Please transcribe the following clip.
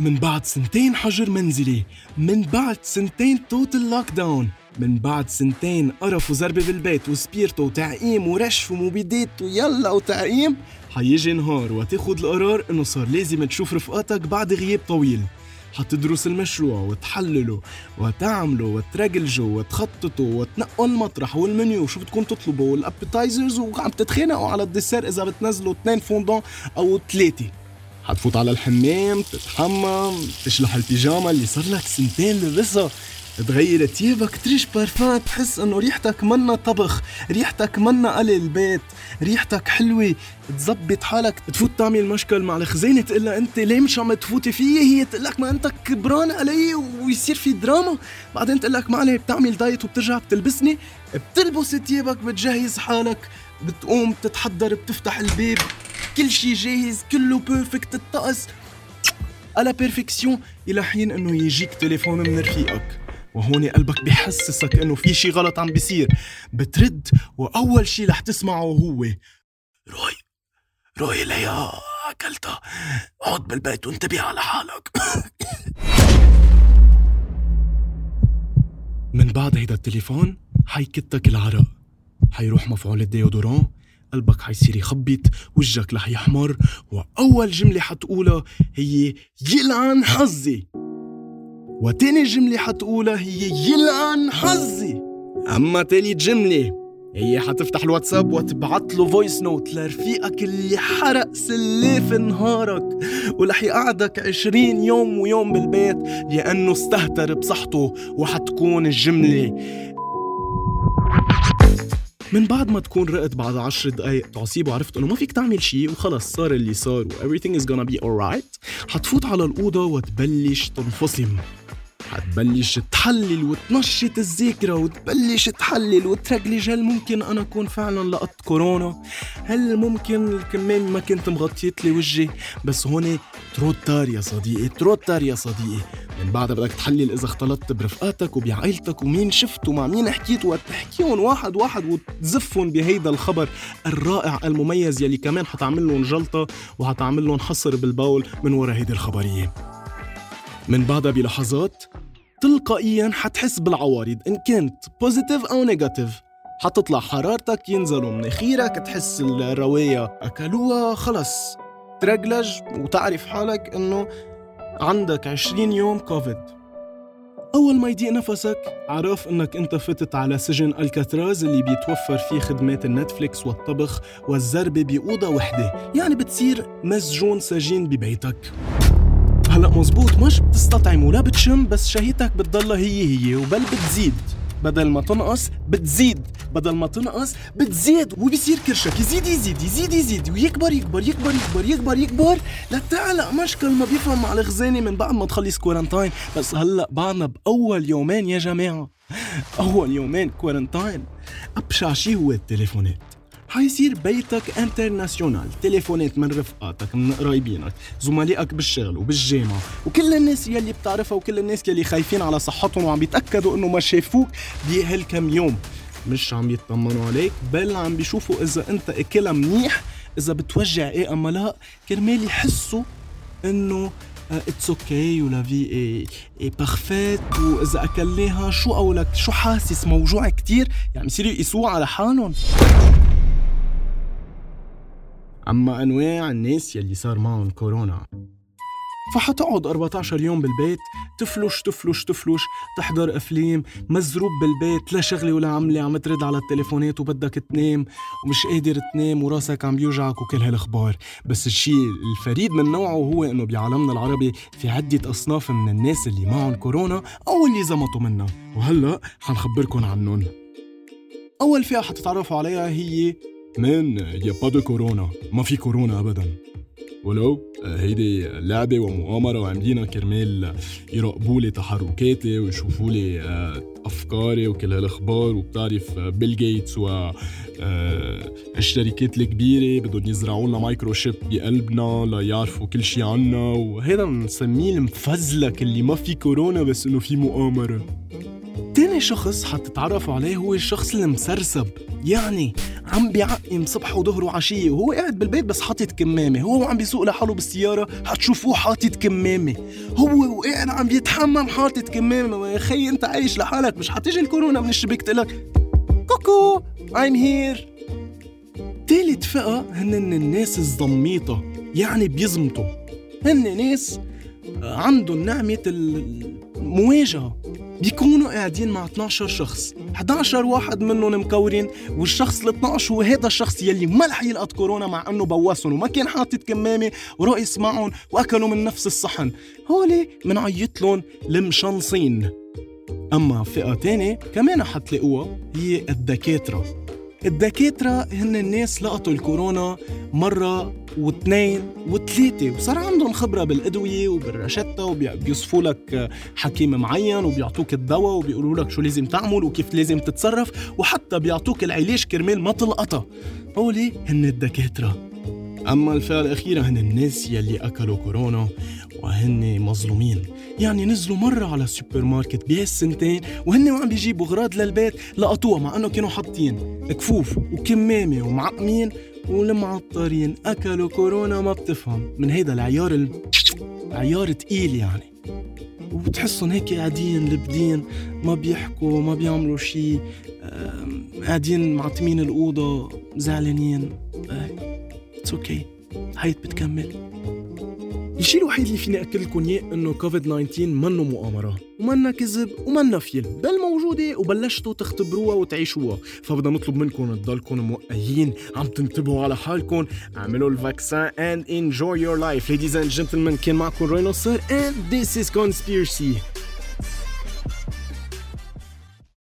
من بعد سنتين حجر منزلي من بعد سنتين total lockdown من بعد سنتين قرف وزربة بالبيت وسبيرتو وتعقيم ورشف ومبيدات ويلا وتعقيم حيجي نهار وتاخد القرار إنه صار لازم تشوف رفقاتك بعد غياب طويل. حتدرس المشروع وتحلله وتعمله وترجلجه وتخططه وتنقوا المطرح والمنيو وشو بدكم تطلبوا وال appetizers وعم تتخانقوا على ال dessert إذا بتنزلوا اثنين فوندون أو ثلاثة. حتفوت على الحمام تتحمم تشلح البيجاما اللي صار لك سنتين لبسها تغير تيابك تريش بارفان تحس إنه ريحتك منا طبخ ريحتك منا قلي البيت ريحتك حلوة. تزبط حالك تفوت تعمل مشكل مع الخزانة لها أنت ليه مش عم تفوتي فيي؟ هي تقول لك ما أنت كبران علي ويصير في دراما. بعدين تقول لك ما عليه بتعمل diet وبترجع بتلبسني. بتلبس تيابك بتجهز حالك بتقوم بتتحضر بتفتح الباب كل شي جاهز كله perfect الطقس. à la perfection إلى حين إنه يجيك تليفون من رفيقك. وهون قلبك بحسسك إنه في شي غلط عم بيصير. بترد وأول شي رح تسمعه هو روي روي ليا أكلتها. اقعد بالبيت وانتبه على حالك. من بعد هيدا التليفون حيكتك العرق حيروح مفعول ال déodorant. قلبك حيصير يخبط وجهك رح يحمر وأول جملة حتقولها هي يلعن حظي. وتاني جملة حتقولها هي يلعن حظي. أما تالي جملة هي حتفتح الواتساب وتبعت له voice note لرفيقك اللي حرق سلاف نهارك ورح يقعدك عشرين يوم ويوم بالبيت لأنه استهتر بصحته وحتكون الجملة من بعد ما تكون رقت بعد عشر دقايق تعصيب وعرفت إنه ما فيك تعمل شيء وخلص صار اللي صار و everything is gonna be alright حتفوت على الأوضة وتبلش تنفصم حتبلش تحلل وتنشط الذاكرة وتبلش تحلل وترجلج هل ممكن أنا أكون فعلا لقطت كورونا؟ هل ممكن الكمام ما كنت مغطيت لي وجهي؟ بس هون trop tard يا صديقي trop tard يا صديقي من بعدها بدك تحلل إذا اختلطت برفقاتك وبعائلتك ومين شفت ومع مين حكيت وتحكيهم واحد واحد وتزفهم بهيدا الخبر الرائع المميز يلي كمان حتعمل لهم جلطة وحتعمل لهم حصر بالبول من ورا هيدي الخبرية. من بعدها بلحظات تلقائيا حتحس بالعوارض إن كنت positive أو negative حتطلع حرارتك ينزلوا مناخيرك تحس الرواية أكلوها خلص. ترجلج وتعرف حالك إنه عندك 20 يوم كوفيد. أول ما يضيق نفسك عرف إنك أنت فتت على سجن ألكاتراز اللي بيتوفر فيه خدمات النتفليكس والطبخ والزربة بأوضة وحدة. يعني بتصير مسجون سجين ببيتك. هلأ مزبوط مش بتستطعم ولا بتشم بس شهيتك بتضلها هي هي وبل بتزيد. بدل ما تنقص بتزيد. بدل ما تنقص بتزيد. وبيصير كرشك يزيد يزيد يزيد يزيد. ويكبر يكبر يكبر يكبر يكبر يكبر. لتعلق مشكل ما بيفهم على الخزانة من بعد ما تخلص quarantine بس هلا بعدنا بأول يومين يا جماعة. أول يومين quarantine أبشع شي هو التليفونات. حيصير بيتك international. تليفونات من رفقاتك من قرايبينك. زملائك بالشغل وبالجامعة. وكل الناس يلي بتعرفها وكل الناس يلي خايفين على صحتهم وعم بيتأكدوا إنه ما شافوك بهالكم يوم. مش عم يطمنوا عليك بل عم بيشوفوا إذا أنت أكلها منيح إذا بتوجع إيه اما لا. كرمال يحسوا إنه it's okay و la vie est parfaite وإذا أكلناها شو قولك شو حاسس؟ موجوع كتير. يعني يصيروا يقيسوها على حالهم. أما أنواع الناس يلي صار معهم كورونا. فحتقعد 14 يوم بالبيت تفلش تفلش تفلش تحضر أفلام مزروب بالبيت لا شغلة ولا عملة عم ترد على التليفونات وبدك تنام ومش قادر تنام وراسك عم بيوجعك وكل هالأخبار. بس الشيء الفريد من نوعه هو إنه بعالمنا العربي في عدة أصناف من الناس اللي معهم كورونا أو اللي زمطوا منها. وهلأ حنخبركم عنهم أول فئة حتتعرفوا عليها هي mais y a pas de corona. ما في كورونا ابدا. ولو هيدي لعبة ومؤامرة وعاملينها كرمال يراقبوا لي تحركاتي ويشوفوا لي أفكاري وكل هالأخبار وبتعرف بيل جيتس والشركات الكبيرة بدهم يزرعوا لنا microchip بقلبنا ليعرفوا كل شي عنا. وهذا بنسميه المفزلك اللي ما في كورونا بس إنه في مؤامرة. تاني شخص حتتعرفوا عليه هو الشخص المسرسب. يعني عم بيعقم صبح وظهر وعشية وهو قاعد بالبيت بس حاطط كمامة. هو عم بيسوق لحاله بالسيارة حتشوفوه حاطط كمامة. هو وقاعد عم بيتحمم حاطط كمامة. يا خي انت عايش لحالك مش حتيجي الكورونا من الشبك تقلك كوكو I'm here. تالت فئة هن الناس الزميطة يعني بيزمطوا. هن ناس عندهم نعمة المواجهة. بيكونوا قاعدين مع 12 شخص. 11 واحد منهم مكورين والشخص ال 12 هو هذا الشخص يلي ما رح يلقط كورونا مع إنه بوسهم وما كان حاطط كمامة ورقص معهم وأكلوا من نفس الصحن. هولي منعيط لهم المشنصين. أما فئة تانية كمان حتلاقوها هي الدكاترة. الدكاترة هن الناس لقطوا الكورونا مرة واثنين وثلاثة. وصار عندهم خبرة بالأدوية وبالرشتة وبيوصفوا لك حكيم معين وبيعطوك الدواء وبيقولوا لك شو لازم تعمل وكيف لازم تتصرف. وحتى بيعطوك العلاج كرمال ما تلقطها هولي هن الدكاترة أما الفئة الأخيرة هن الناس يلي أكلوا كورونا وهن مظلومين. يعني نزلوا مرة على السوبر ماركت بهالسنتين وهن وعم بيجيبوا غراض للبيت لقطوها مع أنه كانوا حاطين كفوف وكمامة ومعقمين والمعطرين. أكلوا كورونا ما بتفهم. من هيدا العيار ال... عيار تقيل يعني. وبتحسهم هيك قاعدين لبدين ما بيحكوا ما بيعملوا شيء قاعدين معتمين الأوضة زعلانين. It's okay الحياة بتكمل. الشيء الوحيد اللي فيني أكد لكم إياه إنه كوفيد 19 منه مؤامرة ومنا كذب ومنا فيلم بل موجودة وبلشتوا تختبروها وتعيشوها. فبدنا نطلب منكم تضلكم واعيين عم تنتبهوا على حالكم. اعملوا ال vaccin and enjoy your life. Ladies and gentlemen كان معكم رينوسر and this is conspiracy.